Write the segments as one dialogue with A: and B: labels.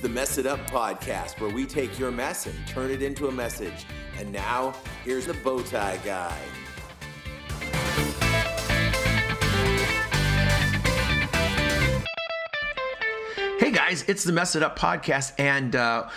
A: the Mess It Up podcast, where we take your mess and turn it into a message. And now, here's the Bowtie Guy.
B: Hey guys, it's the Mess It Up podcast, and uh,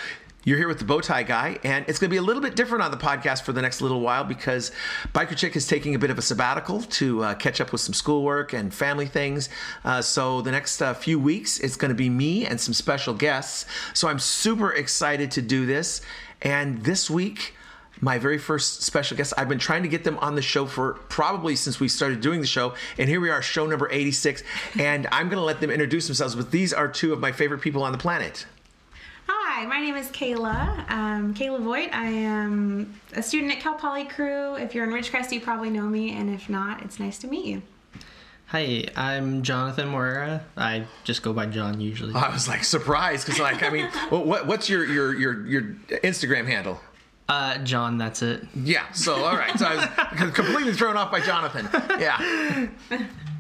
B: you're here with the Bowtie Guy, and it's going to be a little bit different on the podcast for the next little while because Biker Chick is taking a bit of a sabbatical to uh, catch up with some schoolwork and family things. Uh, so the next uh, few weeks, it's going to be me and some special guests. So I'm super excited to do this, and this week my very first special guest. I've been trying to get them on the show for probably since we started doing the show, and here we are, show number 86. And I'm going to let them introduce themselves, but these are two of my favorite people on the planet.
C: Hi, my name is Kayla. Um, Kayla Voigt. I am a student at Cal Poly Cru. If you're in Ridgecrest, you probably know me, and if not, it's nice to meet you.
D: Hi, I'm Jonathan Moreira. I just go by John usually.
B: I was like surprised because, like, I mean, what, what's your your your your Instagram handle?
D: Uh, John, that's it.
B: Yeah. So all right. So I was completely thrown off by Jonathan. Yeah.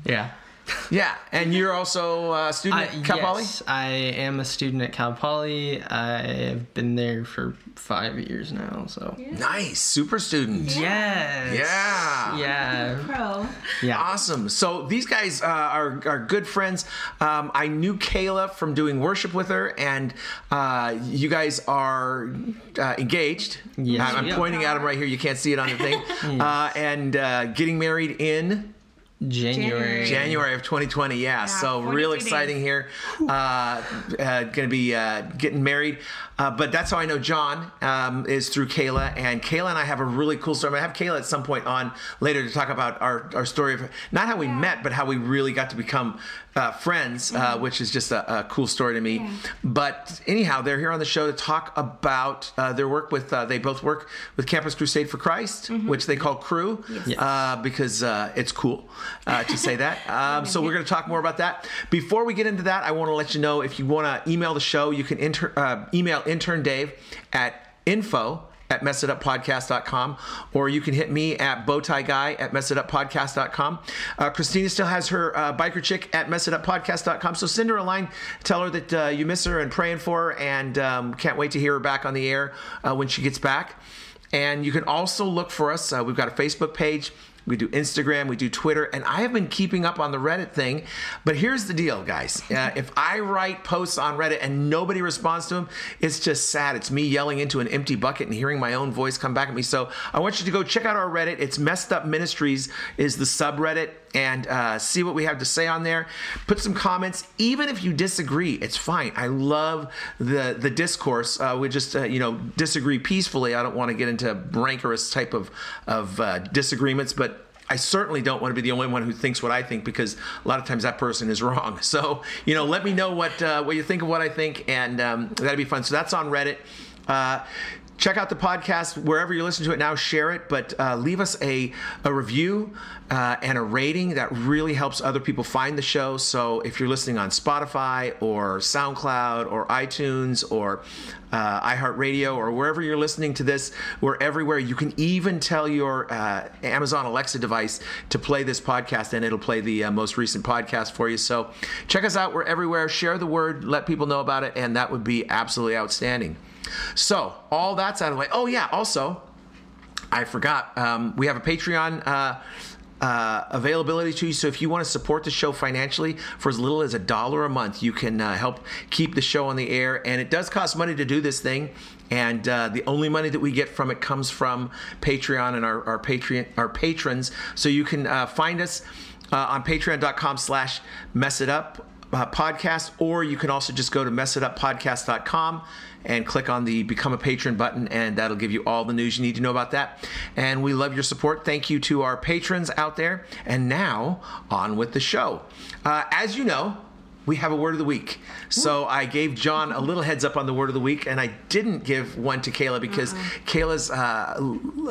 D: Yeah.
B: Yeah. And you're also a student
D: I,
B: at Cal Poly.
D: yes, I am a student at Cal Poly. I've been there for five years now. So.
B: Nice. Super student.
D: Yes.
B: Yeah.
D: Yeah.
C: Pro.
D: Yeah.
B: Awesome. So these guys uh, are, are good friends. Um, I knew Kayla from doing worship with her, and uh, you guys are uh, engaged.
D: Yes,
B: I'm, I'm pointing at him right here. You can't see it on the thing. uh, and uh, getting married in
D: January.
B: January of 2020. Yeah. so
C: 43
B: real
C: days.
B: exciting here. Uh, uh, going to be uh, getting married. Uh, but that's how I know John um, is through Kayla. And Kayla and I have a really cool story. I'm going to have Kayla at some point on later to talk about our, our story of not how we met, but how we really got to become uh, friends, uh, which is just a, a cool story to me.
C: Yeah.
B: But anyhow, they're here on the show to talk about uh, their work with, uh, they both work with Campus Crusade for Christ, which they call Cru,
D: Yes.
B: uh, because uh, it's cool uh, to say that. Um, so we're going to talk more about that. Before we get into that, I want to let you know if you want to email the show, you can inter- uh, email intern Dave at info at messituppodcast.com or you can hit me at bowtieguy at messituppodcast.com. Uh, Christina still has her uh, biker chick at messituppodcast.com. So send her a line, tell her that uh, you miss her and praying for her and um, can't wait to hear her back on the air uh, when she gets back. And you can also look for us. Uh, we've got a Facebook page. We do Instagram, we do Twitter, and I have been keeping up on the Reddit thing. But here's the deal, guys. Uh, if I write posts on Reddit and nobody responds to them, it's just sad. It's me yelling into an empty bucket and hearing my own voice come back at me. So I want you to go check out our Reddit. It's Messed Up Ministries is the subreddit and uh, see what we have to say on there. Put some comments, even if you disagree, it's fine. I love the the discourse. Uh, we just uh, you know disagree peacefully. I don't want to get into rancorous type of of uh, disagreements, but. I certainly don't want to be the only one who thinks what I think because a lot of times that person is wrong. So, you know, let me know what uh, what you think of what I think, and um, that'd be fun. So that's on Reddit. Uh, check out the podcast wherever you're listening to it now. Share it but uh, leave us a, a review uh, and a rating. That really helps other people find the show. So if you're listening on spotify or soundcloud or itunes or uh, iheartradio or wherever you're listening to this we're everywhere. You can even tell your uh, amazon alexa device to play this podcast and it'll play the uh, most recent podcast for you. So check us out. We're everywhere. Share the word. Let people know about it and that would be absolutely outstanding so all that's out of the way. Oh yeah, also, I forgot. Um, we have a Patreon. Uh, uh, availability to you. So if you want to support the show financially for as little as a dollar a month, you can uh, help keep the show on the air. And it does cost money to do this thing. And uh, the only money that we get from it comes from Patreon and our, our Patreon our patrons. So you can uh, find us uh, on patreon.com slash mess it up uh, podcast, or you can also just go to messituppodcast.com and click on the become a patron button, and that'll give you all the news you need to know about that. And we love your support. Thank you to our patrons out there. And now, on with the show. Uh, as you know, we have a word of the week. So I gave John a little heads up on the word of the week, and I didn't give one to Kayla because Kayla's uh,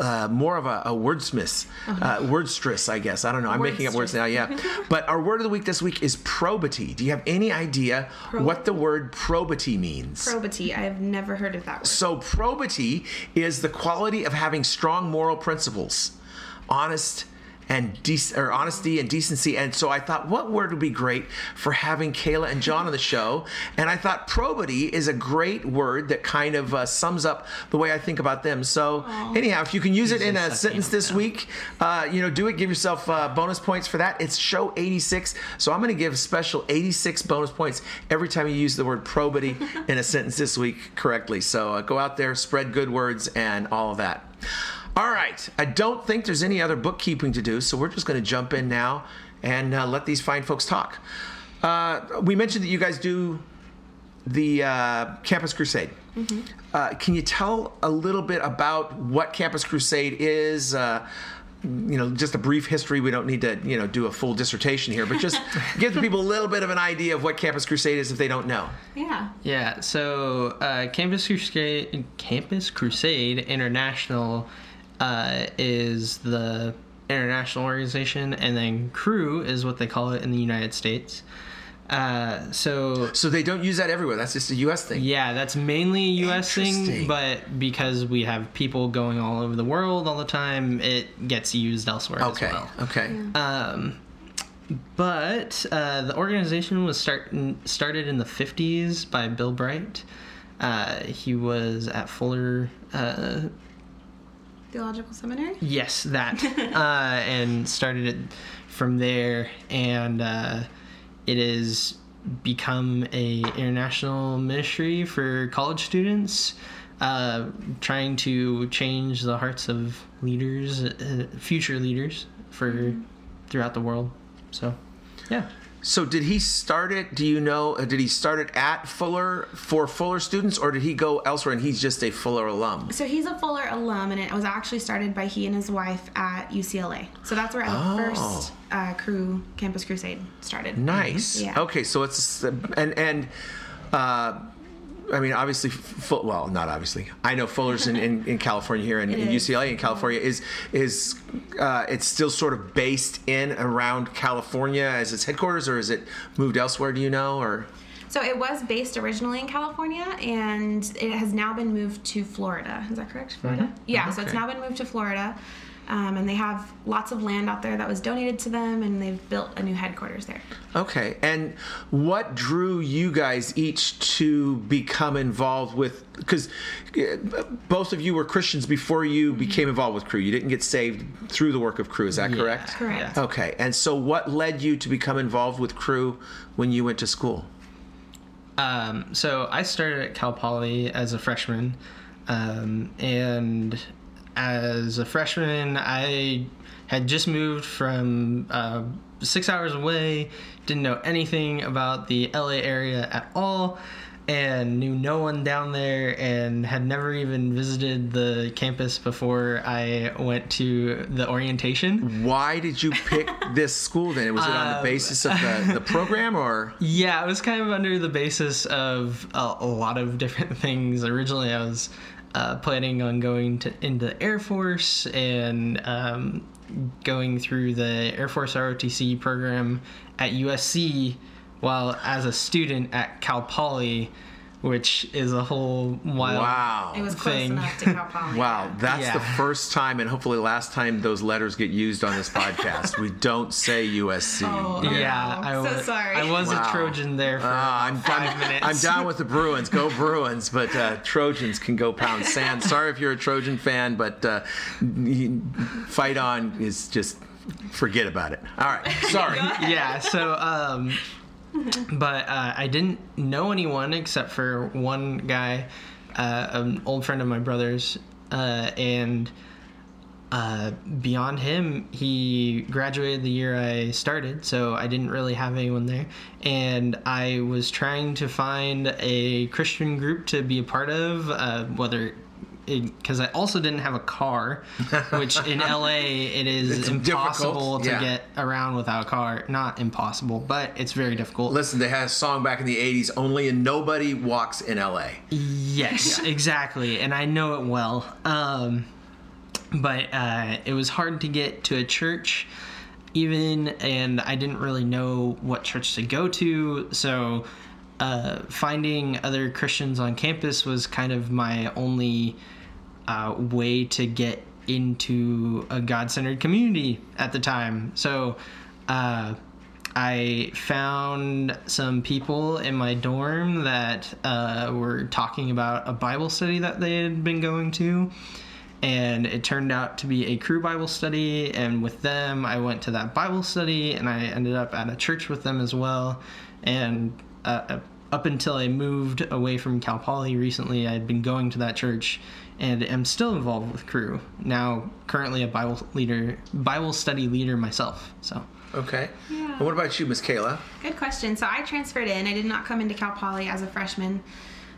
B: uh, more of a, a wordsmith, uh, wordstress, I guess. I don't know. I'm making up words now, yeah. but our word of the week this week is probity. Do you have any idea what the word probity means?
C: Probity. I have never heard of that word.
B: So, probity is the quality of having strong moral principles, honest and or honesty and decency. And so I thought, what word would be great for having Kayla and John on the show? And I thought probity is a great word that kind of uh, sums up the way I think about them. So anyhow, if you can use it in a sentence this
D: it
B: week, uh, you know, do it. Give yourself uh, bonus points for that. It's show 86, so I'm going to give special 86 bonus points every time you use the word probity in a sentence this week correctly. So uh, go out there, spread good words, and all of that. All right. I don't think there's any other bookkeeping to do, so we're just going to jump in now and uh, let these fine folks talk. Uh, we mentioned that you guys do the uh, Campus Crusade. Uh, can you tell a little bit about what Campus Crusade is? Uh, you know, just a brief history. We don't need to, you know, do a full dissertation here, but just give the people a little bit of an idea of what Campus Crusade is if they don't know.
C: Yeah.
D: Yeah, so uh, Campus Crusade, Campus Crusade International uh, is the international organization, and then Cru is what they call it in the United States. Uh, so
B: So they don't use that everywhere. That's just a U.S. thing.
D: yeah, that's mainly a U.S. Thing, but because we have people going all over the world all the time, it gets used elsewhere
B: Okay.
D: as well.
B: Okay.
D: Um, but uh, the organization was start, started in the 50s by Bill Bright. Uh, he was at Fuller, uh,
C: Theological Seminary.
D: yes, that, uh, and started it from there. And uh, it has become a international ministry for college students, uh, trying to change the hearts of leaders, uh, future leaders for throughout the world. So, yeah.
B: So did he start it? Do you know? Uh, did he start it at Fuller for Fuller students, or did he go elsewhere and he's just a Fuller alum?
C: So he's a Fuller alum, and it was actually started by he and his wife at UCLA. So that's where the
B: Oh.
C: first uh, Cru Campus Crusade started.
B: Nice.
C: Yeah.
B: Okay, so it's and and uh, I mean, obviously, Fu- well, not obviously. I know Fuller's in, in, in California here, and,
C: It
B: and. UCLA in California is is uh, it's still sort of based in around California as its headquarters, or is it moved elsewhere? Do you know? Or
C: So it was based originally in California, and it has now been moved to Florida. Is that correct? Florida. Yeah. So it's now been moved to Florida, um, and they have lots of land out there that was donated to them, and they've built a new headquarters there.
B: okay, and what drew you guys each to become involved with? Because both of you were Christians before you became involved with Cru. You didn't get saved through the work of Cru. Is that
D: Yeah.
B: correct?
C: Correct.
D: Yeah.
B: Okay, and so what led you to become involved with Cru when you went to school?
D: Um, so I started at Cal Poly as a freshman, um, and as a freshman, I had just moved from uh, six hours away, didn't know anything about the LA area at all, and knew no one down there, and had never even visited the campus before I went to the orientation.
B: Why did you pick this school then? Was it on the
D: Um,
B: basis of the, the program or?
D: Yeah, it was kind of under the basis of a, a lot of different things. Originally, I was uh, planning on going to into the Air Force and um, going through the Air Force ROTC program at USC, while as a student at Cal Poly, which is a whole wild.
B: Wow.
C: It was close
D: Thing.
C: enough to Cal Poly.
B: Wow, that's the first time and hopefully last time those letters get used on this podcast. we don't say USC.
C: Oh,
D: Yeah, I'm
C: So sorry.
D: I was
B: Wow.
D: a Trojan there for
B: Ah, I'm,
D: five
B: I'm,
D: minutes.
B: I'm down with the Bruins. Go Bruins, but uh, Trojans can go pound sand. Sorry if you're a Trojan fan, but uh, fight on is just forget about it. All right, sorry.
D: yeah so um but uh, i didn't know anyone except for one guy uh, an old friend of my brother's uh, and uh, beyond him, he graduated the year I started, so I didn't really have anyone there. And I was trying to find a Christian group to be a part of, uh, whether because I also didn't have a car, which in LA it is
B: It's
D: impossible
B: difficult,
D: to
B: yeah.
D: get around without a car. Not impossible, but it's very difficult.
B: Listen, they had a song back in the 80s, Only and Nobody Walks in LA.
D: Yes, exactly, and I know it well. Um, but uh, it was hard to get to a church, even, and I didn't really know what church to go to. So uh, finding other Christians on campus was kind of my only uh, way to get into a God centered community at the time. So uh, I found some people in my dorm that uh, were talking about a Bible study that they had been going to. And it turned out to be a Cru Bible study. And with them, I went to that Bible study and I ended up at a church with them as well. And uh, up until I moved away from Cal Poly recently, I had been going to that church and am still involved with Cru. Now, currently a Bible leader, Bible study leader myself. So.
B: Okay.
C: Yeah.
B: And what about you, Miss Kayla?
C: Good question. So I transferred in. I did not come into Cal Poly as a freshman.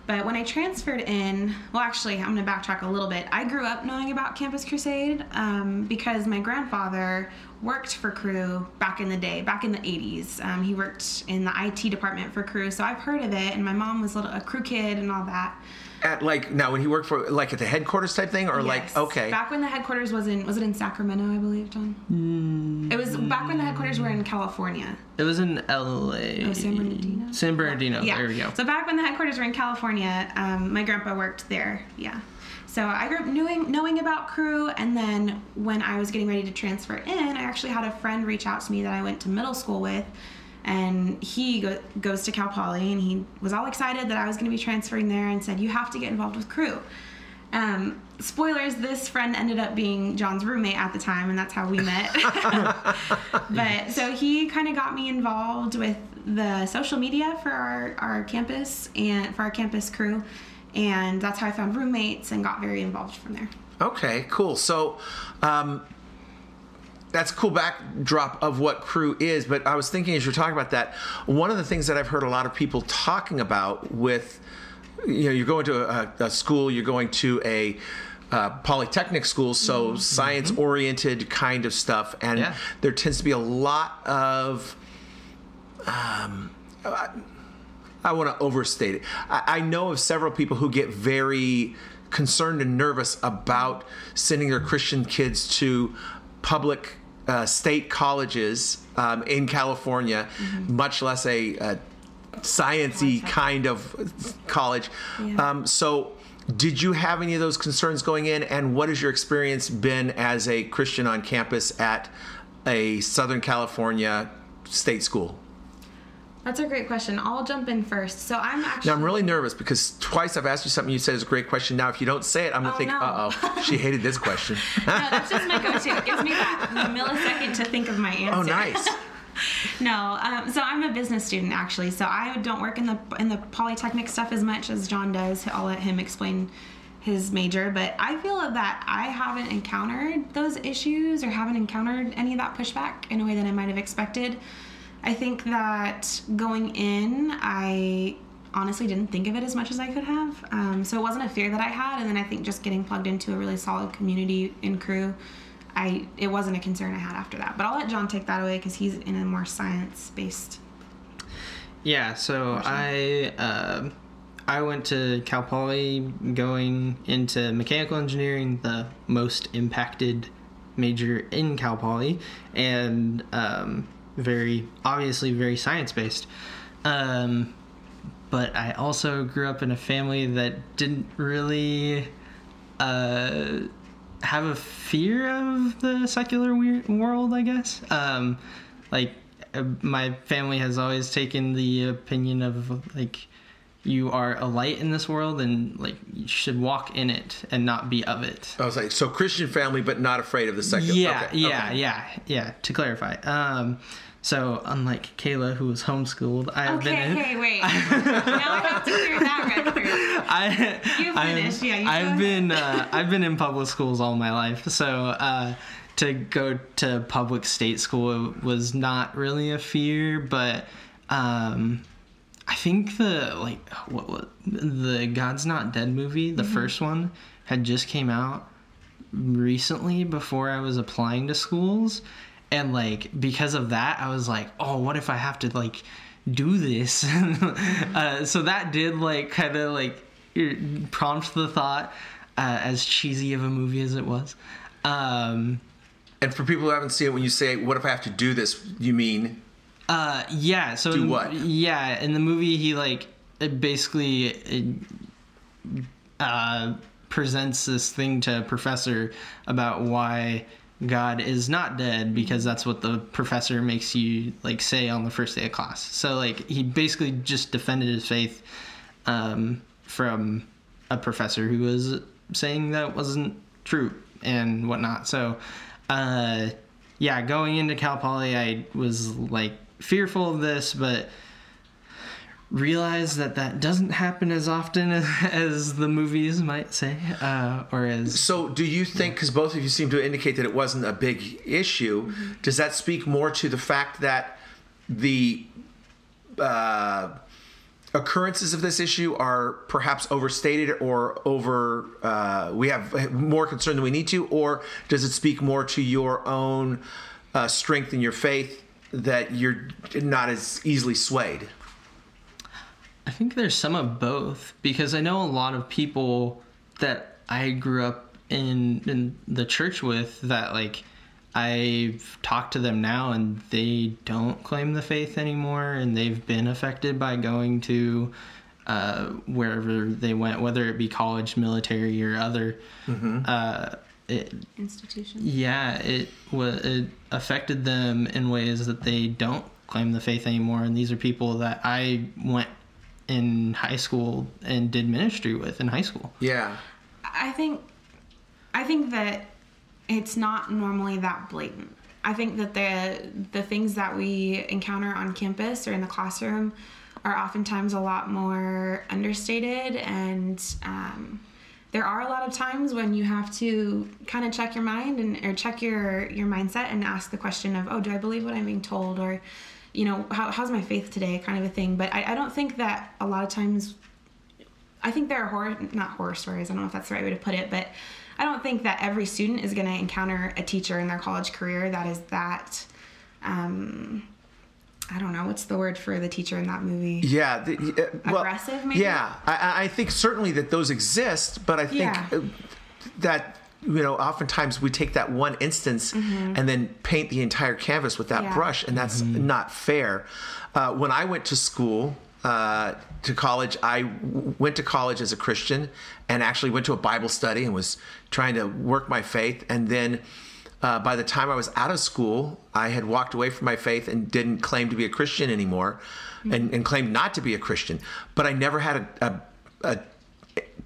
C: But when I transferred in, well, actually, I'm going to backtrack a little bit. I grew up knowing about Campus Crusade um, because my grandfather worked for Cru back in the day, back in the 80s. Um, he worked in the IT department for Cru, so I've heard of it. And my mom was a, little, a Cru kid and all that.
B: At like now, when he worked for like at the headquarters type thing, or like okay,
C: Back when the headquarters was in, was it in Sacramento, I believe, John? It was back when the headquarters were in California.
D: It was in L.A.
C: Oh, San Bernardino?
D: San Bernardino.
C: Yeah.
D: There we go.
C: So back when the headquarters were in California, um, my grandpa worked there. Yeah. So I grew up knowing knowing about Cru, and then when I was getting ready to transfer in, I actually had a friend reach out to me that I went to middle school with, and he go, goes to Cal Poly, and he was all excited that I was going to be transferring there, and said, "You have to get involved with Cru." Um, spoilers: This friend ended up being John's roommate at the time, and that's how we met. but so he kind of got me involved with the social media for our, our campus and for our campus Cru and that's how i found roommates and got very involved from there
B: Okay, cool. So, um, that's a cool backdrop of what Cru is. But I was thinking as you're talking about that, one of the things that I've heard a lot of people talking about with, you know, you're going to a, a school, you're going to a uh, polytechnic school, so science oriented kind of stuff, and
D: Yeah.
B: there tends to be a lot of I want to overstate it. I, I know of several people who get very concerned and nervous about sending their Christian kids to public uh, state colleges um, in California, much less a, a sciency kind of college.
C: Yeah.
B: Um, so. Did you have any of those concerns going in, and what has your experience been as a Christian on campus at a Southern California state school?
C: That's a great question i'll jump in first so i'm actually
B: Now I'm really nervous because twice I've asked you something you said is a great question. Now if you don't say it, I'm gonna
C: Oh,
B: think,
C: no.
B: uh oh, she hated this question.
C: no that's just my go-to it gives me that millisecond to think of my answer
B: oh, nice.
C: No, um, so I'm a business student actually. So I don't work in the in the polytechnic stuff as much as John does. I'll let him explain his major, but I feel that I haven't encountered those issues or haven't encountered any of that pushback in a way that I might have expected. I think that going in, I honestly didn't think of it as much as I could have. Um, so it wasn't a fear that I had, and then I think just getting plugged into a really solid community in Cru, I it wasn't a concern I had after that. But I'll let John take that away because he's in a more science based.
D: Yeah, so I uh, I went to Cal Poly going into mechanical engineering, the most impacted major in Cal Poly, and um, very obviously very science based. Um, but I also grew up in a family that didn't really uh, have a fear of the secular world, I guess. Um, like, uh, my family has always taken the opinion of, like, you are a light in this world and, like, you should walk in it and not be of it.
B: I was like, so Christian family, but not afraid of the secular.
D: Yeah,
B: okay,
D: yeah,
B: okay.
D: yeah, yeah. To clarify, um, so unlike Kayla, who was homeschooled, I have
C: Okay,
D: been in.
C: okay, wait. now I have to hear that record.
D: I,
C: You finish,
D: I've,
C: yeah, you
D: I've
C: ahead.
D: been uh, I've been in public schools all my life, so uh, to go to public state school was not really a fear, but um, I think the like what, what the God's Not Dead movie, the
C: Mm-hmm.
D: first one, had just came out recently before I was applying to schools. And like because of that, I was like, oh, what if I have to like do this? uh, so that did like kind of like prompt the thought, uh, as cheesy of a movie as it was. Um,
B: And for people who haven't seen it, when you say, "What if I have to do this?" You mean
D: Uh, yeah. So
B: Do
D: in-
B: what?
D: Yeah, in the movie, he like it basically uh, presents this thing to a professor about why God is not dead because that's what the professor makes you like say on the first day of class. So like he basically just defended his faith um, from a professor who was saying that wasn't true and whatnot. So uh, yeah, going into Cal Poly, I was like fearful of this, but realize that that doesn't happen as often as the movies might say, uh, or as
B: So, do you think, because both of you seem to indicate that it wasn't a big issue, does that speak more to the fact that the uh, occurrences of this issue are perhaps overstated or over, uh, we have more concern than we need to, or does it speak more to your own uh, strength in your faith that you're not as easily swayed?
D: I think there's some of both because I know a lot of people that I grew up in in the church with that like I've talked to them now and they don't claim the faith anymore and they've been affected by going to uh, wherever they went, whether it be college, military, or other. Uh, it,
C: Institution.
D: yeah, it was it affected them in ways that they don't claim the faith anymore. And these are people that I went in high school and did ministry with in high school.
B: Yeah.
C: I think I think that it's not normally that blatant. I think that the the things that we encounter on campus or in the classroom are oftentimes a lot more understated and um, there are a lot of times when you have to kind of check your mind and or check your your mindset and ask the question of oh do I believe what I'm being told or you know how, how's my faith today kind of a thing but I, I don't think that a lot of times I think there are horror, not horror stories. I don't know if that's the right way to put it, but I don't think that every student is going to encounter a teacher in their college career that is that. Um, I don't know what's the word for the teacher in that movie.
B: Yeah. The, uh, well,
C: Aggressive, maybe?
B: Yeah. I- I, I think certainly that those exist, but I think
C: Yeah.
B: uh, that you know oftentimes we take that one instance and then paint the entire canvas with that
C: Mm-hmm. Yeah.
B: brush and that's not fair uh, when i went to school uh, to college i w- went to college as a christian and actually went to a bible study and was trying to work my faith and then uh, by the time I was out of school, I had walked away from my faith and didn't claim to be a Christian anymore, and, and claimed not to be a Christian. But I never had a, a, a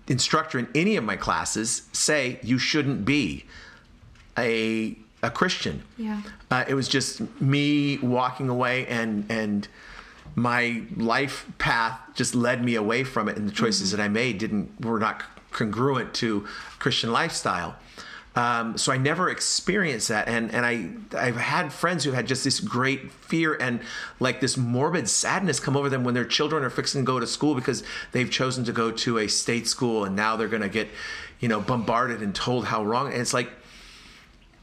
B: instructor in any of my classes say you shouldn't be a a Christian.
C: Yeah.
B: Uh, it was just me walking away and and my life path just led me away from it and the choices that I made didn't were not congruent to Christian lifestyle. Um, so I never experienced that, and and I I've had friends who had just this great fear and like this morbid sadness come over them when their children are fixing to go to school because they've chosen to go to a state school and now they're going to get, you know, bombarded and told how wrong. And it's like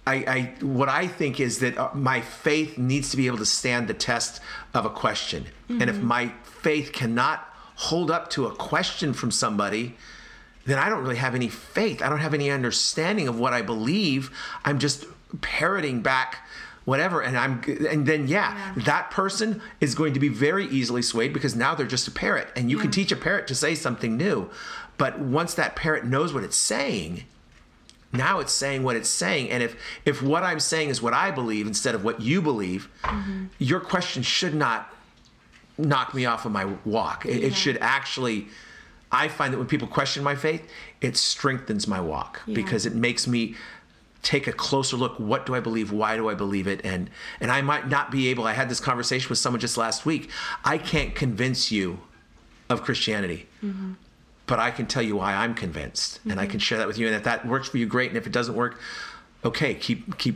B: I, I what I think is that uh, my faith needs to be able to stand the test of a question, and if my faith cannot hold up to a question from somebody, then I don't really have any faith. I don't have any understanding of what I believe. I'm just parroting back whatever and I'm and then yeah,
C: Yeah.
B: that person is going to be very easily swayed because now they're just a parrot and you can teach a parrot to say something new. But once that parrot knows what it's saying, now it's saying what it's saying and if if what i'm saying is what i believe instead of what you believe mm-hmm. your question should not knock me off of my walk it, it should actually i find that when people question my faith it strengthens my walk
C: Yeah.
B: because it makes me take a closer look what do i believe why do i believe it and and i might not be able i had this conversation with someone just last week i can't convince you of christianity mm-hmm. but I can tell you why I'm convinced, and I mm-hmm. can share that with you. And if that works for you, great. And if it doesn't work, okay, keep keep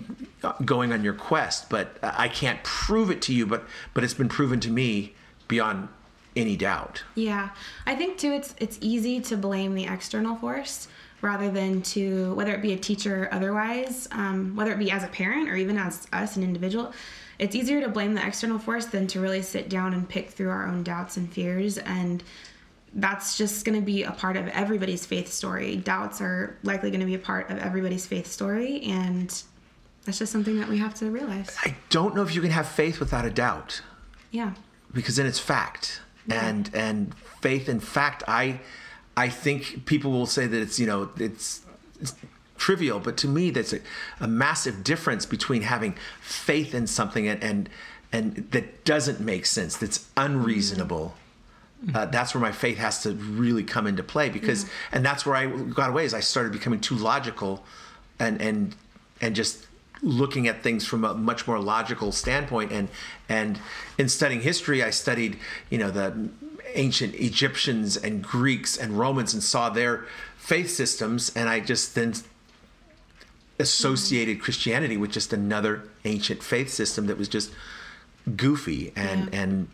B: going on your quest. But I can't prove it to you, but but it's been proven to me beyond any doubt.
C: Yeah, I think too. It's it's easy to blame the external force rather than to whether it be a teacher or otherwise, um, whether it be as a parent or even as us an individual. It's easier to blame the external force than to really sit down and pick through our own doubts and fears and that's just going to be a part of everybody's faith story. Doubts are likely going to be a part of everybody's faith story, and that's just something that we have to realize.
B: I don't know if you can have faith without a doubt.
C: Yeah.
B: because then it's fact and and faith In fact i I think people will say that it's you know it's, it's trivial, but to me that's a, a, massive difference between having faith in something and and, and that doesn't make sense, that's unreasonable. Uh, that's where my faith has to really come into play because yeah. and that's where I got away is I started becoming too logical and and and just looking at things from a much more logical standpoint and and in studying history I studied you know the ancient Egyptians and Greeks and Romans and saw their faith systems and I just then associated Christianity with just another ancient faith system that was just goofy and yeah. and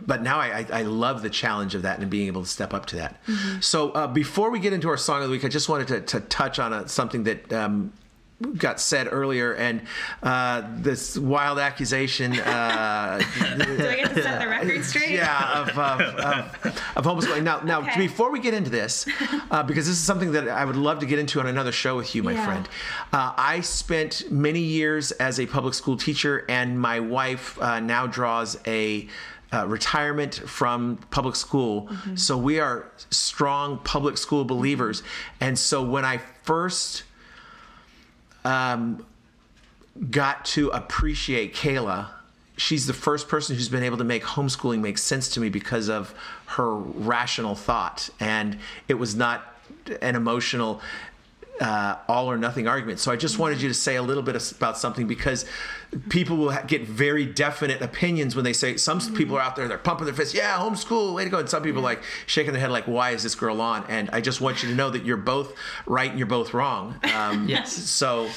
B: but now I, I, love the challenge of that and being able to step up to that. Mm-hmm. So uh, before we get into our song of the week, I just wanted to, to touch on a, something that um, got said earlier, and uh, this wild accusation. Uh,
C: Do I get to set the record straight?
B: Yeah, of, of, of, of homeschooling. Now, now okay. before we get into this, uh, because this is something that I would love to get into on another show with you, my yeah. friend. Uh, I spent many years as a public school teacher, and my wife uh, now draws a. Uh, retirement from public school. Mm-hmm. So we are strong public school believers. And so when I first um, got to appreciate Kayla. She's the first person who's been able to make homeschooling make sense to me because of her rational thought. And it was not an emotional uh, all or nothing argument. So I just wanted you to say a little bit about something because people will get very definite opinions when they say some mm-hmm. people are out there they're pumping their fists, yeah, homeschool, way to go, and some people like shaking their head like, why is this girl on? And I just want you to know that you're both right and you're both wrong.
D: Um, yes.
B: So.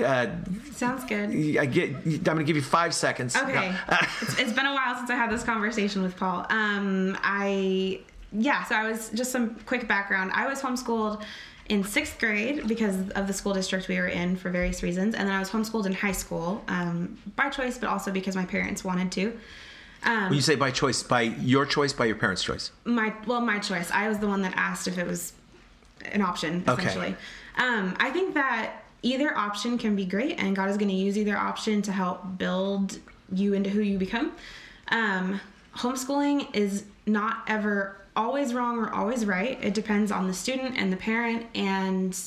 B: Uh,
C: Sounds good.
B: I get. I'm going to give you five seconds.
C: Okay. No. it's, it's been a while since I had this conversation with Paul. Um, I yeah. So I was just some quick background. I was homeschooled in sixth grade because of the school district we were in for various reasons, and then I was homeschooled in high school um, by choice, but also because my parents wanted to.
B: Um, when you say by choice, by your choice, by your parents' choice?
C: My well, my choice. I was the one that asked if it was an option. Essentially, okay. um, I think that either option can be great, and God is going to use either option to help build you into who you become. Um, homeschooling is not ever always wrong or always right. It depends on the student and the parent and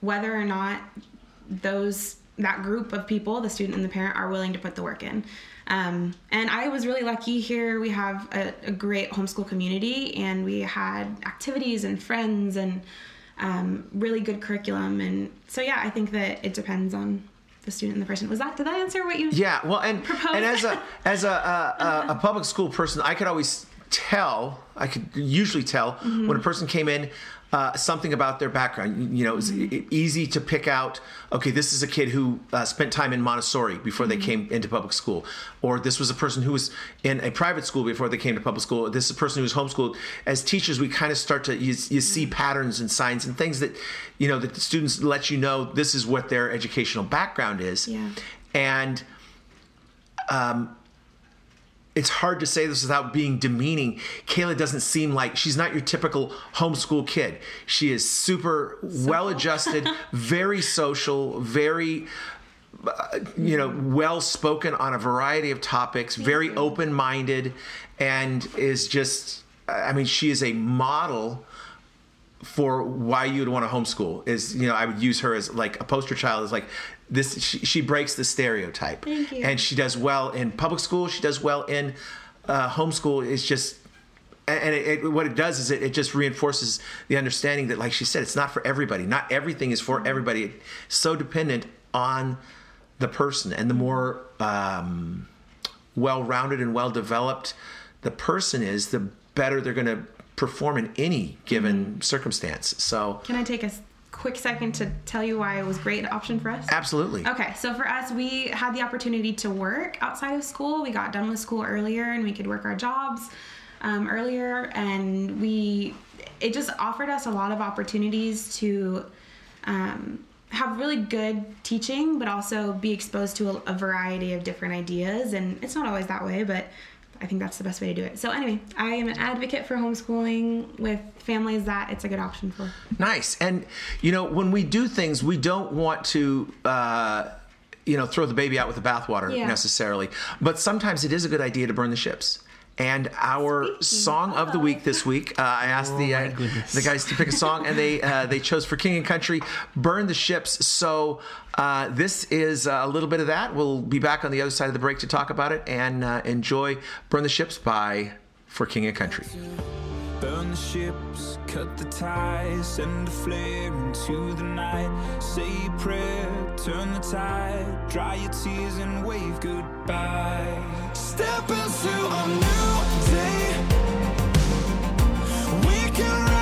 C: whether or not those that group of people, the student and the parent, are willing to put the work in. Um, and I was really lucky here. We have a, a, great homeschool community, and we had activities and friends and um, really good curriculum. And so, yeah, I think that it depends on the student and the person. Was that did I answer what you?
B: Yeah, well, and
C: proposed?
B: and as a as a, a, a public school person, I could always tell, I could usually tell mm-hmm. when a person came in uh, something about their background. You know, it's mm-hmm. easy to pick out. Okay, this is a kid who uh, spent time in Montessori before mm-hmm. they came into public school, or this was a person who was in a private school before they came to public school. This is a person who was homeschooled. As teachers, we kind of start to you, you see mm-hmm. patterns and signs and things that you know that the students let you know this is what their educational background is,
C: yeah.
B: and. Um, it's hard to say this without being demeaning. Kayla doesn't seem like she's not your typical homeschool kid. She is super so well adjusted, very social, very uh, you know, well spoken on a variety of topics, very open minded, and is just, I mean, she is a model for why you'd want to homeschool. Is, you know, I would use her as like a poster child, is like, this she, she breaks the stereotype. And she does well in public school she does well in uh, homeschool it's just and it, it, what it does is it, it, just reinforces the understanding that like she said it's not for everybody. Not everything is for everybody. It's so dependent on the person and the more um, well-rounded and well-developed the person is the better they're going to perform in any given mm-hmm. circumstance. So
C: can i take a quick second to tell you why it was great option for us?
B: Absolutely.
C: Okay, so for us, we had the opportunity to work outside of school. We got done with school earlier and we could work our jobs um, earlier, and we it just offered us a lot of opportunities to um, have really good teaching, but also be exposed to a, a variety of different ideas. And it's not always that way, but I think that's the best way to do it. So anyway, I am an advocate for homeschooling with families that it's a good option for.
B: Nice. And you know, when we do things, we don't want to uh, you know, throw the baby out with the bathwater yeah. necessarily. But sometimes it is a good idea to burn the ships And our song of the week this week, uh, I asked the uh, the guys to pick a song, and they uh, they chose for King and Country, "Burn the Ships." So uh, this is a little bit of that. We'll be back on the other side of the break to talk about it and uh, enjoy "Burn the Ships" by for King and Country.
E: Burn the ships, cut the ties, send a flare into the night. Say prayer, turn the tide, dry your tears and wave goodbye. Step into a new day. We can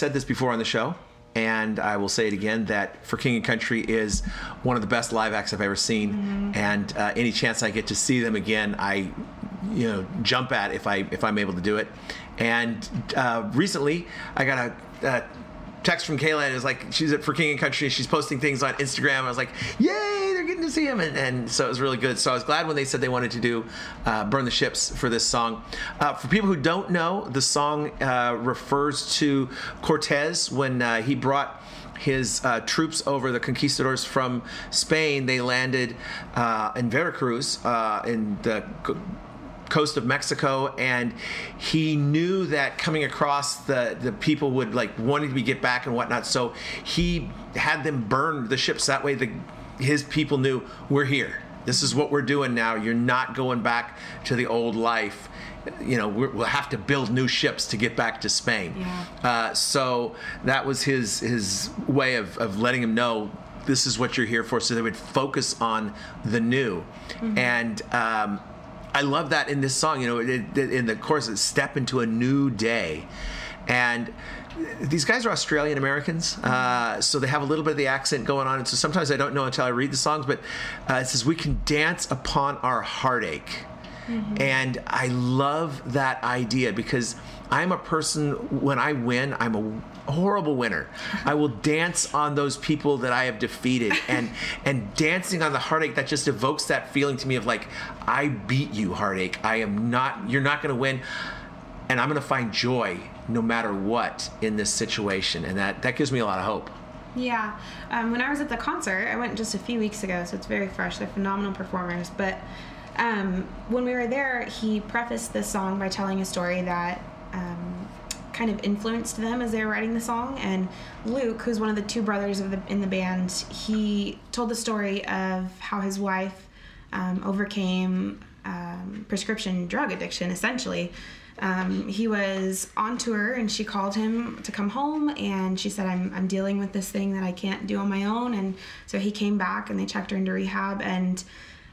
B: said this before on the show, and I will say it again that For King and Country is one of the best live acts I've ever seen. And uh, any chance I get to see them again, I, you know, jump at if I if I'm able to do it. And uh, recently, I got a. Text from Kayla and it was like she's at for King and Country. She's posting things on Instagram. I was like, "Yay, see him!" And, and so it was really good. So I was glad when they said they wanted to do uh, "Burn the Ships" for this song. Uh, for people who don't know, the song uh, refers to Cortez when uh, he brought his uh, troops over the conquistadors from Spain. They landed uh, in Veracruz uh, in the coast of Mexico, and he knew that coming across the the people would like wanting to be get back and whatnot. So he had them burn the ships. That way, the his people knew we're here. This is what we're doing now. You're not going back to the old life. You know, we're, we'll have to build new ships to get back to Spain.
C: Yeah.
B: Uh, so that was his his way of, of letting him know this is what you're here for. So they would focus on the new, and um, I love that in this song. You know, it, it, in the chorus, it's "Step into a new day," and these guys are Australian Americans, uh, so they have a little bit of the accent going on. And so sometimes I don't know until I read the songs, but uh, it says, We can dance upon our heartache. And I love that idea because I'm a person, when I win, I'm a horrible winner. I will dance on those people that I have defeated. And, and dancing on the heartache, that just evokes that feeling to me of like, I beat you, heartache. I am not, you're not going to win and I'm going to find joy no matter what in this situation, and that that gives me a lot of hope.
C: Yeah. Um, when I was at the concert, I went just a few weeks ago, so it's very fresh. They're phenomenal performers. But um, when we were there, he prefaced this song by telling a story that um, kind of influenced them as they were writing the song. And Luke, who's one of the two brothers the in the band, he told the story of how his wife um, overcame um, prescription drug addiction, essentially. Um, he was on tour and she called him to come home and she said I'm, I'm dealing with this thing that i can't do on my own. And so he came back and they checked her into rehab and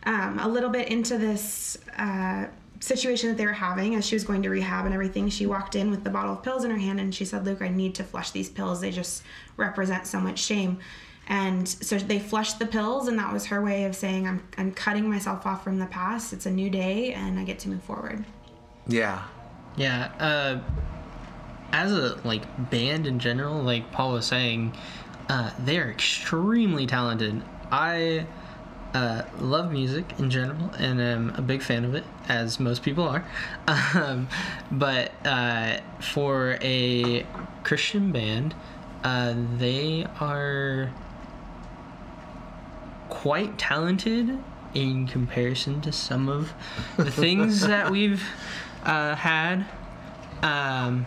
C: um, a little bit into this uh, situation that they were having as she was going to rehab and everything she walked in with the bottle of pills in her hand and she said luke i need to flush these pills. They just represent so much shame. And so they flushed the pills and that was her way of saying i'm, I'm cutting myself off from the past. It's a new day and i get to move forward.
B: Yeah,
D: Yeah, uh, as a like band in general, like Paul was saying, uh, they are extremely talented. I uh, love music in general and am a big fan of it, as most people are. Um, but uh, for a Christian band, uh, they are quite talented in comparison to some of the things that we've uh, had. Um,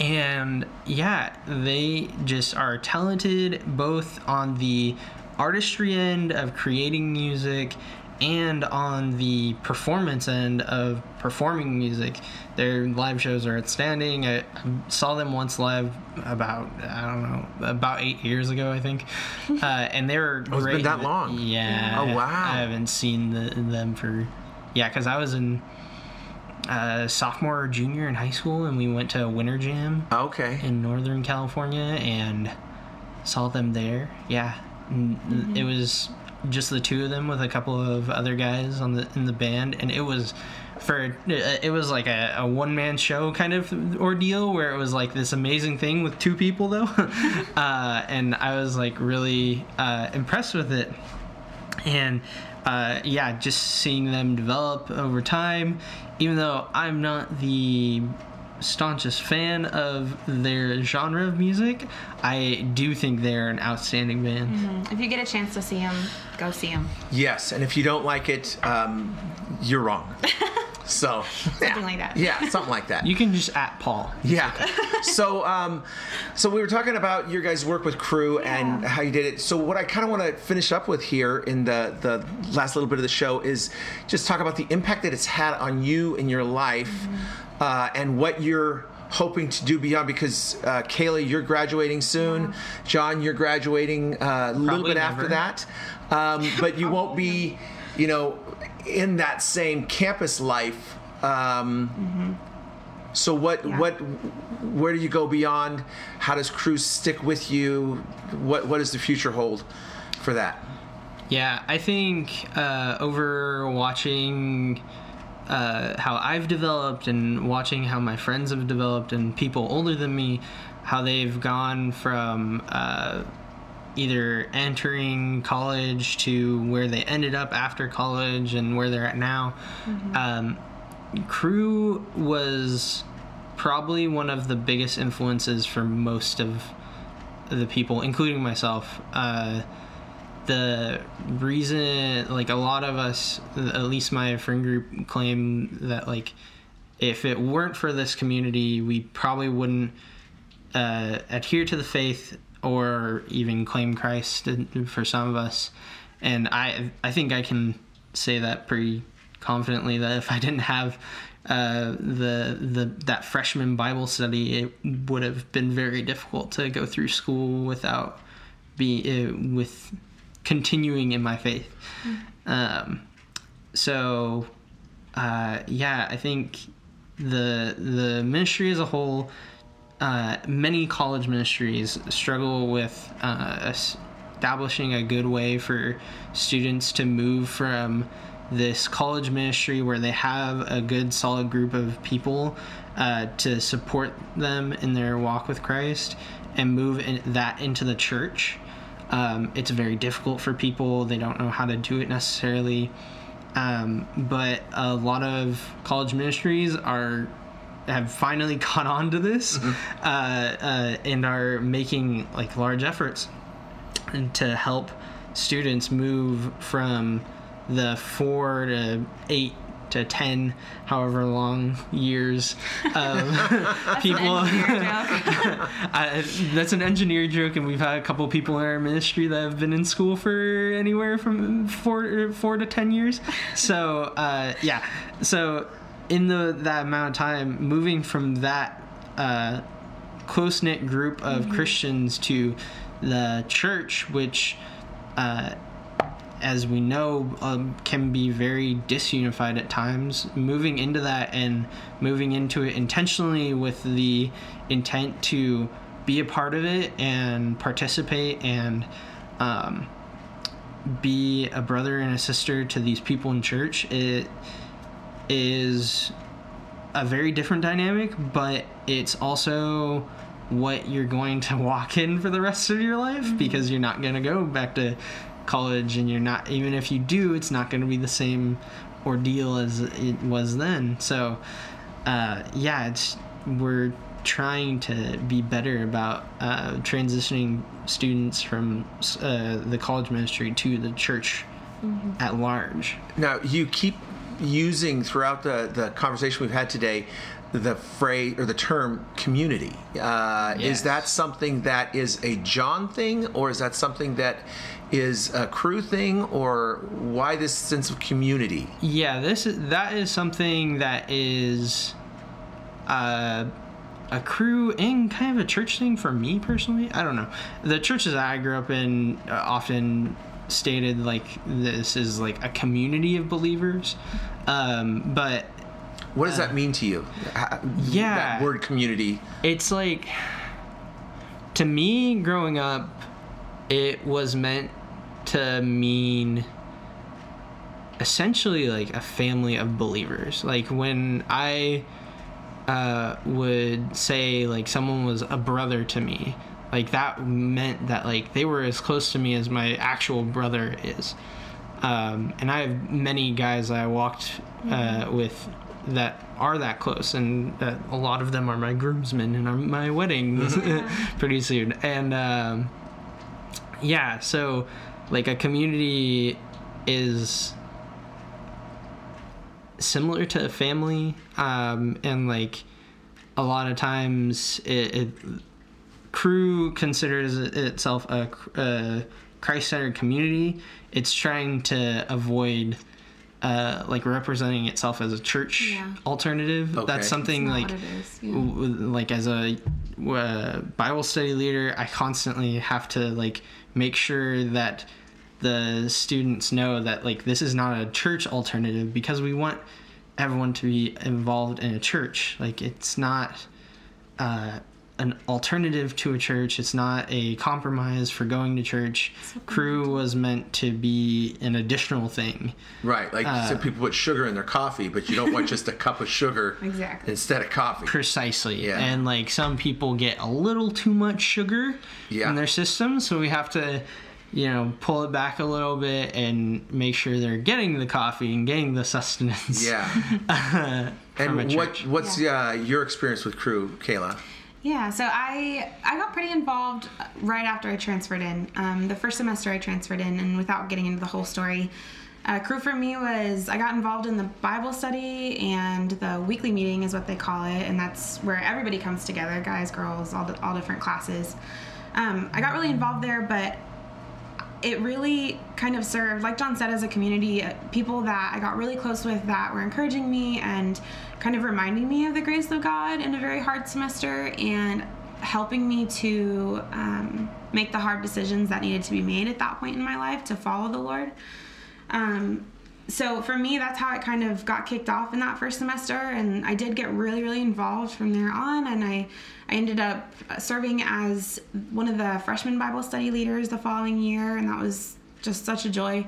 D: and yeah, they just are talented both on the artistry end of creating music and on the performance end of performing music. Their live shows are outstanding. I saw them once live about I don't know about eight years ago, I think, uh, and they were
B: Oh, it's been
D: great.
B: that long?
D: Yeah.
B: Oh, wow.
D: I haven't seen the, them for yeah, because I was in uh, sophomore or junior in high school, and we went to Winter Jam
B: Okay.
D: in Northern California and saw them there. Yeah, N- it was just the two of them with a couple of other guys on the in the band, and it was for it was like a, a one man show kind of ordeal where it was like this amazing thing with two people though, uh, and I was like really uh, impressed with it and uh, yeah, just seeing them develop over time. Even though I'm not the staunchest fan of their genre of music, I do think they're an outstanding band.
C: If you get a chance to see them, go see them.
B: Yes, and if you don't like it, um, you're wrong. So something
C: like that.
B: Yeah, something like that.
D: You can just at Paul.
B: Yeah. so, um, so we were talking about your guys' work with Cru and how you did it. So, what I kind of want to finish up with here in the the last little bit of the show is just talk about the impact that it's had on you in your life
C: Mm-hmm.
B: uh, and what you're hoping to do beyond. Because uh, Kayla, you're graduating soon. John, you're graduating uh, a little
D: Probably
B: bit after that, um, but you won't be, you know, in that same campus life. Um, so what
C: Yeah.
B: what where do you go beyond? How does Cruise stick with you? What what does the future hold for that?
D: Yeah, I think uh, over watching uh, how I've developed and watching how my friends have developed and people older than me, how they've gone from uh, either entering college to where they ended up after college and where they're at now. Um, Cru was probably one of the biggest influences for most of the people, including myself. Uh, the reason like a lot of us at least my friend group claim that like if it weren't for this community we probably wouldn't uh, adhere to the faith or even claim christ for some of us and i i think i can say that pretty confidently that if i didn't have uh, the the that freshman bible study it would have been very difficult to go through school without be uh, with continuing in my faith. Um, so uh, yeah, I think the the ministry as a whole, uh, many college ministries struggle with uh, establishing a good way for students to move from this college ministry where they have a good solid group of people uh, to support them in their walk with Christ and move in, that into the church. Um, it's very difficult for people. They don't know how to do it necessarily. Um, but a lot of college ministries are have finally caught on to this uh, uh, and are making like large efforts and to help students move from the four to eight to ten, however long years of people.
C: Engineer joke.
D: I, that's an engineer joke, and we've had a couple people in our ministry that have been in school for anywhere from four four to ten years. So uh, yeah, so in the that amount of time, moving from that uh, close knit group of Christians to the church, which. Uh, as we know, um, can be very disunified at times. Moving into that and moving into it intentionally with the intent to be a part of it and participate and um, be a brother and a sister to these people in church, it is a very different dynamic, but it's also what you're going to walk in for the rest of your life because you're not going to go back to college and you're not even if you do it's not going to be the same ordeal as it was then. So uh, yeah it's we're trying to be better about uh, transitioning students from uh, the college ministry to the church at large.
B: Now you keep using throughout the, the conversation we've had today the phrase or the term community. Uh,
D: Yes.
B: Is that something that is a John thing, or is that something that is a Cru thing, or why this sense of community?
D: Yeah, this is that is something that is uh, a Cru and kind of a church thing for me personally. I don't know. The churches that I grew up in uh, often stated like this is like a community of believers, um, but
B: What does that mean to you? Ha-
D: yeah.
B: that word community.
D: it's like to me growing up it was meant to mean essentially like a family of believers like when i uh, would say like someone was a brother to me like that meant that like they were as close to me as my actual brother is. Um, and i have many guys i walked uh, with that are that close and that a lot of them are my groomsmen and are my wedding pretty soon. And um, yeah so like a community is similar to a family um, and like a lot of times it, it Cru considers itself a, a christ-centered community it's trying to avoid uh, like representing itself as a church
C: Yeah.
D: alternative
B: Okay.
D: that's something like
C: what it is, yeah.
D: w- like as a uh, bible study leader i constantly have to like make sure that the students know that like this is not a church alternative because we want everyone to be involved in a church like it's not uh, an alternative to a church it's not a compromise for going to church Cru was meant to be an additional thing
B: Right, like
D: Uh,
B: some people put sugar in their coffee, but you don't want just a cup of sugar
C: Exactly.
B: instead of coffee.
D: Precisely.
B: Yeah.
D: And like some people get a little too much sugar
B: Yeah.
D: in their system, so we have to, you know, pull it back a little bit and make sure they're getting the coffee and getting the sustenance.
B: Yeah.
D: from a
B: and what
D: church.
B: what's uh, your experience with Cru, Kayla?
C: Yeah, so I I got pretty involved right after I transferred in. Um, the first semester I transferred in, and without getting into the whole story, uh, Cru for me was I got involved in the Bible study and the weekly meeting is what they call it, and that's where everybody comes together, guys, girls, all the, all different classes. Um, I got really involved there, but it really kind of served, like John said, as a community, uh, people that I got really close with that were encouraging me and kind of reminding me of the grace of God in a very hard semester and helping me to um, make the hard decisions that needed to be made at that point in my life to follow the Lord. Um, so for me, that's how it kind of got kicked off in that first semester, and I did get really, really involved from there on. And I, I ended up serving as one of the freshman Bible study leaders the following year, and that was just such a joy.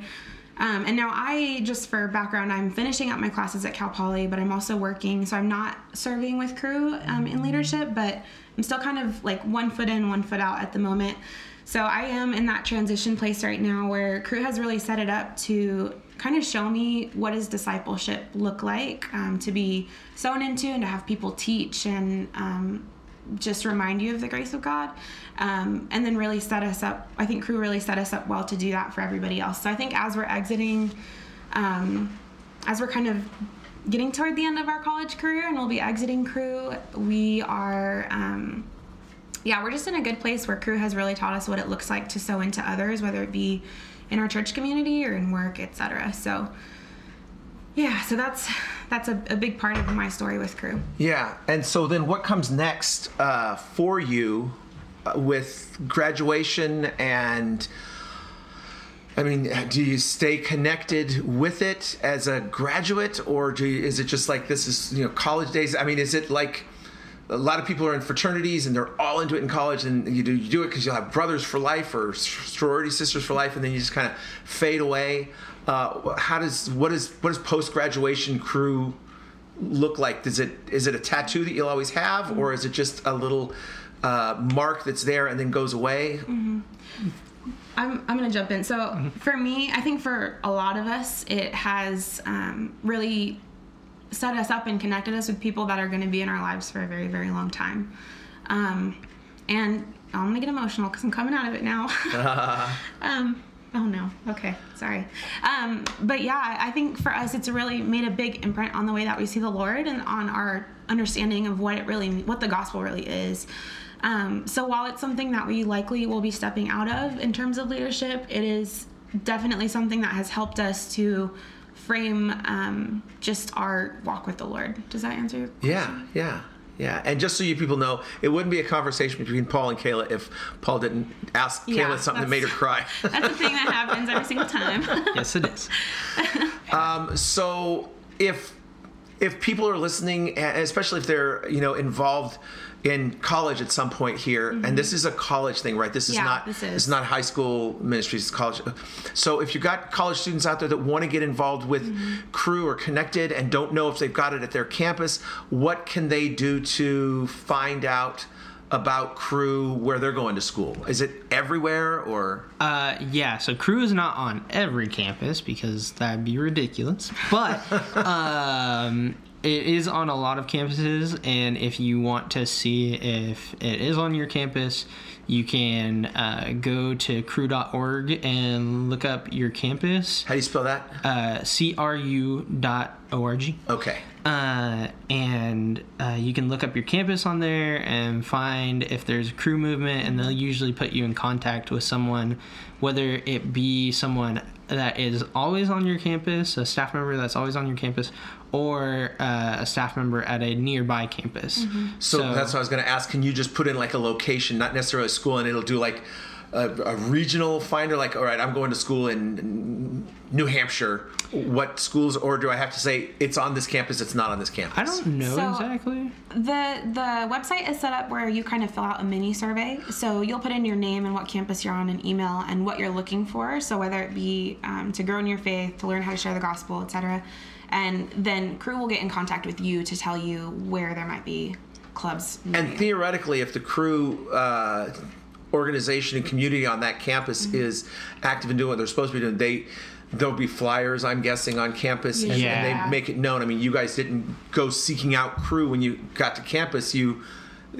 C: Um, and now I, just for background, I'm finishing up my classes at Cal Poly, but I'm also working, so I'm not serving with Cru um, in leadership, but I'm still kind of like one foot in, one foot out at the moment. So I am in that transition place right now where Cru has really set it up to kind of show me what does discipleship look like um, to be sewn into and to have people teach and um, just remind you of the grace of God. Um, and then really set us up. I think Cru really set us up well to do that for everybody else. So I think as we're exiting, um, as we're kind of getting toward the end of our college career and we'll be exiting Cru, we are. Um, yeah, we're just in a good place where Cru has really taught us what it looks like to sow into others, whether it be in our church community or in work, etc. So, yeah, so that's that's a, a big part of my story with Cru.
B: Yeah, and so then what comes next uh, for you uh, with graduation and? I mean, do you stay connected with it as a graduate, or do you, is it just like this is you know college days? I mean, is it like a lot of people are in fraternities and they're all into it in college, and you do you do it because you'll have brothers for life or sorority sisters for life, and then you just kind of fade away. Uh, how does what is what does post graduation Cru look like? Does it is it a tattoo that you'll always have, or is it just a little uh, mark that's there and then goes away?
C: I'm, I'm gonna jump in. So for me, I think for a lot of us, it has um, really set us up and connected us with people that are going to be in our lives for a very, very long time. Um, and I'm gonna get emotional because I'm coming out of it now. um, Oh no. Okay. Sorry. Um, but yeah, I think for us, it's really made a big imprint on the way that we see the Lord and on our understanding of what it really, what the gospel really is. Um, so while it's something that we likely will be stepping out of in terms of leadership, it is definitely something that has helped us to frame um, just our walk with the Lord. Does that answer your question?
B: Yeah, yeah, yeah. And just so you people know, it wouldn't be a conversation between Paul and Kayla if Paul didn't ask
C: Yeah,
B: Kayla something that made her cry.
C: That's the thing that happens every single time.
D: Yes, it is.
B: so if if people are listening, and especially if they're you know involved in college at some point here, and this is a college thing, right? This is
C: Mm-hmm. Yeah,
B: not
C: this is.
B: is not high school ministries, it's college. So if you got college students out there that want to get involved with
C: Mm-hmm.
B: Cru or connected and don't know if they've got it at their campus, what can they do to find out? About Cru where they're going to school. Is it everywhere or
D: Uh, yeah, so Cru is not on every campus because that'd be ridiculous. But um, it is on a lot of campuses, and if you want to see if it is on your campus, you can uh, go to cru.org and look up your campus,
B: how do you spell that?
D: uh, cru.org.
B: Okay.
D: Uh, and uh, you can look up your campus on there and find if there's a Cru movement, and they'll usually put you in contact with someone, whether it be someone that is always on your campus, a staff member that's always on your campus, or uh, a staff member at a nearby campus.
B: So, that's what I was going to ask. Can you just put in like a location, not necessarily a school, and it'll do like a, a regional finder? Like, all right, I'm going to school in New Hampshire. What schools, or do I have to say it's on this campus? It's not on this campus.
D: I don't know
C: So-
D: exactly.
C: The the website is set up where you kind of fill out a mini survey. So you'll put in your name and what campus you're on, an email, and what you're looking for. So whether it be um, to grow in your faith, to learn how to share the gospel, etc. And then Cru will get in contact with you to tell you where there might be clubs. near
B: And
C: you.
B: theoretically, if the Cru uh, organization and community on that campus
C: Mm-hmm.
B: is active and doing what they're supposed to be doing, they there'll be flyers, I'm guessing, on campus, and, and they make it known. I mean, you guys didn't go seeking out Cru when you got to campus. You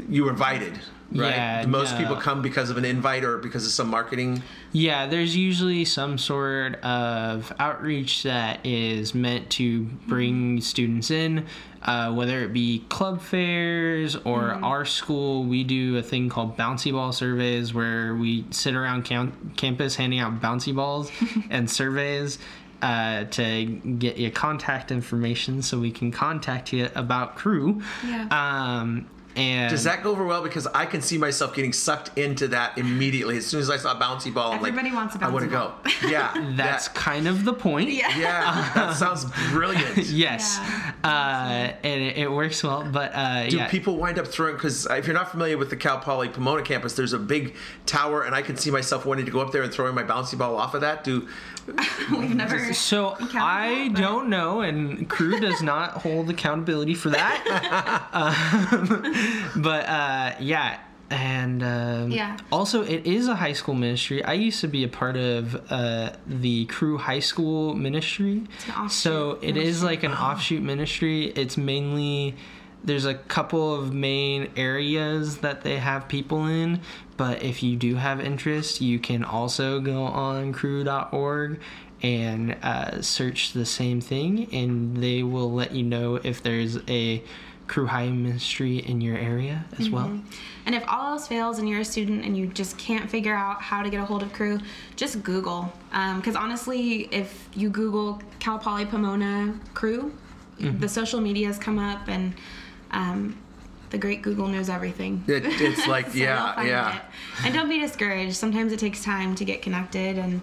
B: you were invited, right?
D: Yeah,
B: Most
D: no.
B: people come because of an invite or because of some marketing.
D: Yeah, there's usually some sort of outreach that is meant to bring students in, uh, whether it be club fairs or our school. We do a thing called bouncy ball surveys where we sit around cam- campus handing out bouncy balls and surveys. Uh, to get your contact information so we can contact you about Cru.
C: Yeah.
D: Um, and
B: Does that go over well? Because I can see myself getting sucked into that immediately. As soon as I saw a bouncy ball, I'm
C: Everybody
B: like,
C: wants a
B: I want to go. Yeah,
D: that's
B: that-
D: kind of the point.
C: yeah.
B: yeah, that sounds brilliant.
D: Yes,
C: Yeah.
D: uh, and it, it works well. But uh,
B: Do
D: yeah,
B: people wind up throwing? Because if you're not familiar with the Cal Poly Pomona campus, there's a big tower, and I can see myself wanting to go up there and throwing my bouncy ball off of that. Do
C: We've never.
D: so I
C: that,
D: don't know, and Cru does not hold accountability for that. Um, but uh, yeah. And um,
C: Yeah.
D: also, it is a high school ministry. I used to be a part of uh, the Cru high school ministry.
C: an offshoot
D: so it is
C: ministry.
D: like an offshoot ministry. It's mainly there's a couple of main areas that they have people in, but if you do have interest, you can also go on cru.org and uh, search the same thing, and they will let you know if there's a Cru high ministry in your area as well.
C: And if all else fails and you're a student and you just can't figure out how to get a hold of Cru, just Google. Because honestly, if you Google Cal Poly Pomona Cru, the social medias come up and um, the great Google knows everything.
B: it, it's like
C: So
B: yeah, yeah.
C: it. And don't be discouraged. Sometimes it takes time to get connected, and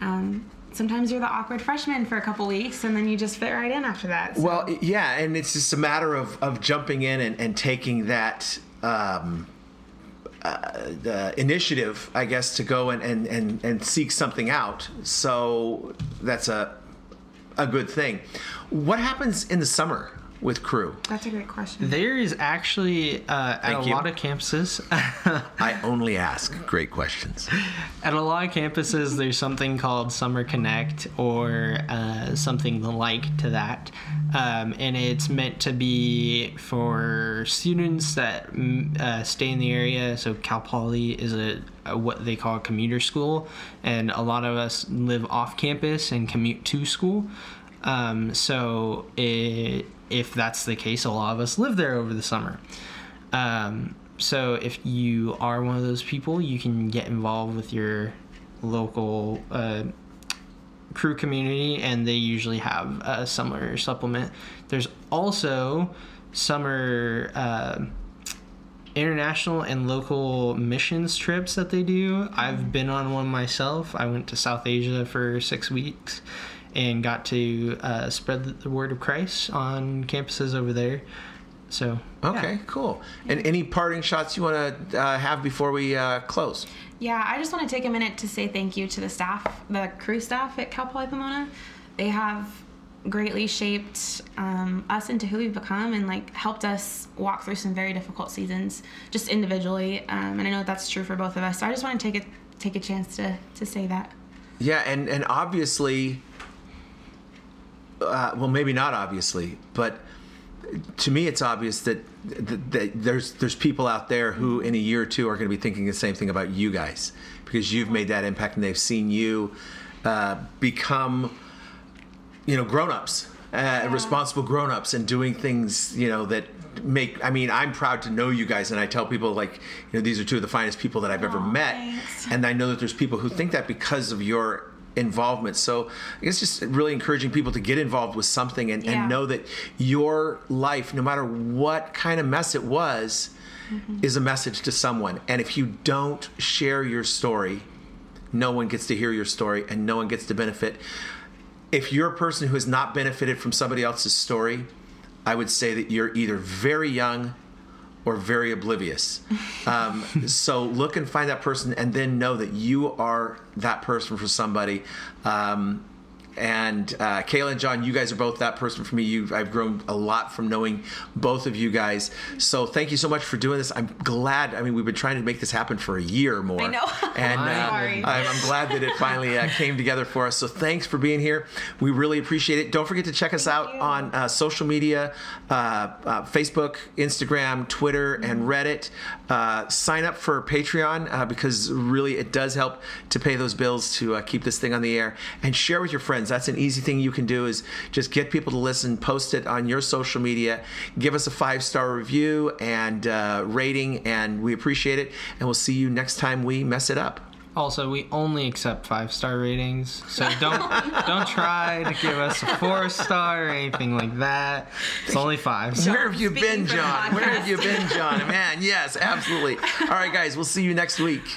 C: um, sometimes you're the awkward freshman for a couple weeks, and then you just fit right in after that. So-
B: Well, yeah, and it's just a matter of, of jumping in and, and taking that um, uh, the initiative, I guess, to go and, and, and, and seek something out. So that's a a good thing. What happens in the summer? With crew?
C: That's a great question.
D: There is actually uh, at a
B: you.
D: lot of campuses.
B: I only ask great questions.
D: At a lot of campuses, there's something called Summer Connect or uh, something like to that. Um, and it's meant to be for students that mm, uh, stay in the area. So, Cal Poly is a, a what they call a commuter school, and a lot of us live off campus and commute to school. Um, so, it, if that's the case, a lot of us live there over the summer. Um, so if you are one of those people, you can get involved with your local uh, Cru community, and they usually have a summer supplement. There's also summer uh, international and local missions trips that they do. I've been on one myself. I went to South Asia for six weeks and got to uh, spread the word of Christ on campuses over there. So
B: Okay,
D: yeah.
B: cool. And any parting shots you want to uh, have before we uh, close?
C: Yeah, I just want to take a minute to say thank you to the staff, the Cru staff at Cal Poly Pomona. They have greatly shaped um, us into who we've become and like helped us walk through some very difficult seasons, just individually. Um, and I know that's true for both of us. So I just want to take a take a chance to to say that.
B: Yeah, and and obviously, uh, well, maybe not obviously, but to me, it's obvious that, that, that there's there's people out there who, in a year or two, are going to be thinking the same thing about you guys because you've made that impact and they've seen you uh, become, you know, grown-ups, uh, responsible grown-ups, and doing things, you know, that make. I mean, I'm proud to know you guys, and I tell people like, you know, these are two of the finest people that I've ever met,
C: thanks.
B: and I know that there's people who think that because of your involvement. So I guess just really encouraging people to get involved with something and,
C: Yeah.
B: and know that your life, no matter what kind of mess it was, mm-hmm. is a message to someone. And if you don't share your story, no one gets to hear your story and no one gets to benefit. If you're a person who has not benefited from somebody else's story, I would say that you're either very young or very oblivious. Um, so look and find that person, and then know that you are that person for somebody. Um, and uh, Kayla and John, you guys are both that person for me. You, I've grown a lot from knowing both of you guys. So thank you so much for doing this. I'm glad. I mean, we've been trying to make this happen for a year or more.
C: I know.
B: And uh,
C: Sorry.
B: I'm, I'm glad that it finally uh, came together for us. So thanks for being here. We really appreciate it. Don't forget to check us out
C: you.
B: on uh, social media uh, uh, Facebook, Instagram, Twitter, and Reddit. Uh, sign up for Patreon uh, because really it does help to pay those bills to uh, keep this thing on the air and share with your friends. That's an easy thing you can do is just get people to listen, post it on your social media, give us a five star review and uh, rating, and we appreciate it. And we'll see you next time we mess it up.
D: Also, we only accept five star ratings, so don't don't try to give us a four star or anything like that. It's only five. So
B: Where have you
C: Speaking
B: been, John? Where have you been, John? Man, yes, absolutely. All right, guys, we'll see you next week.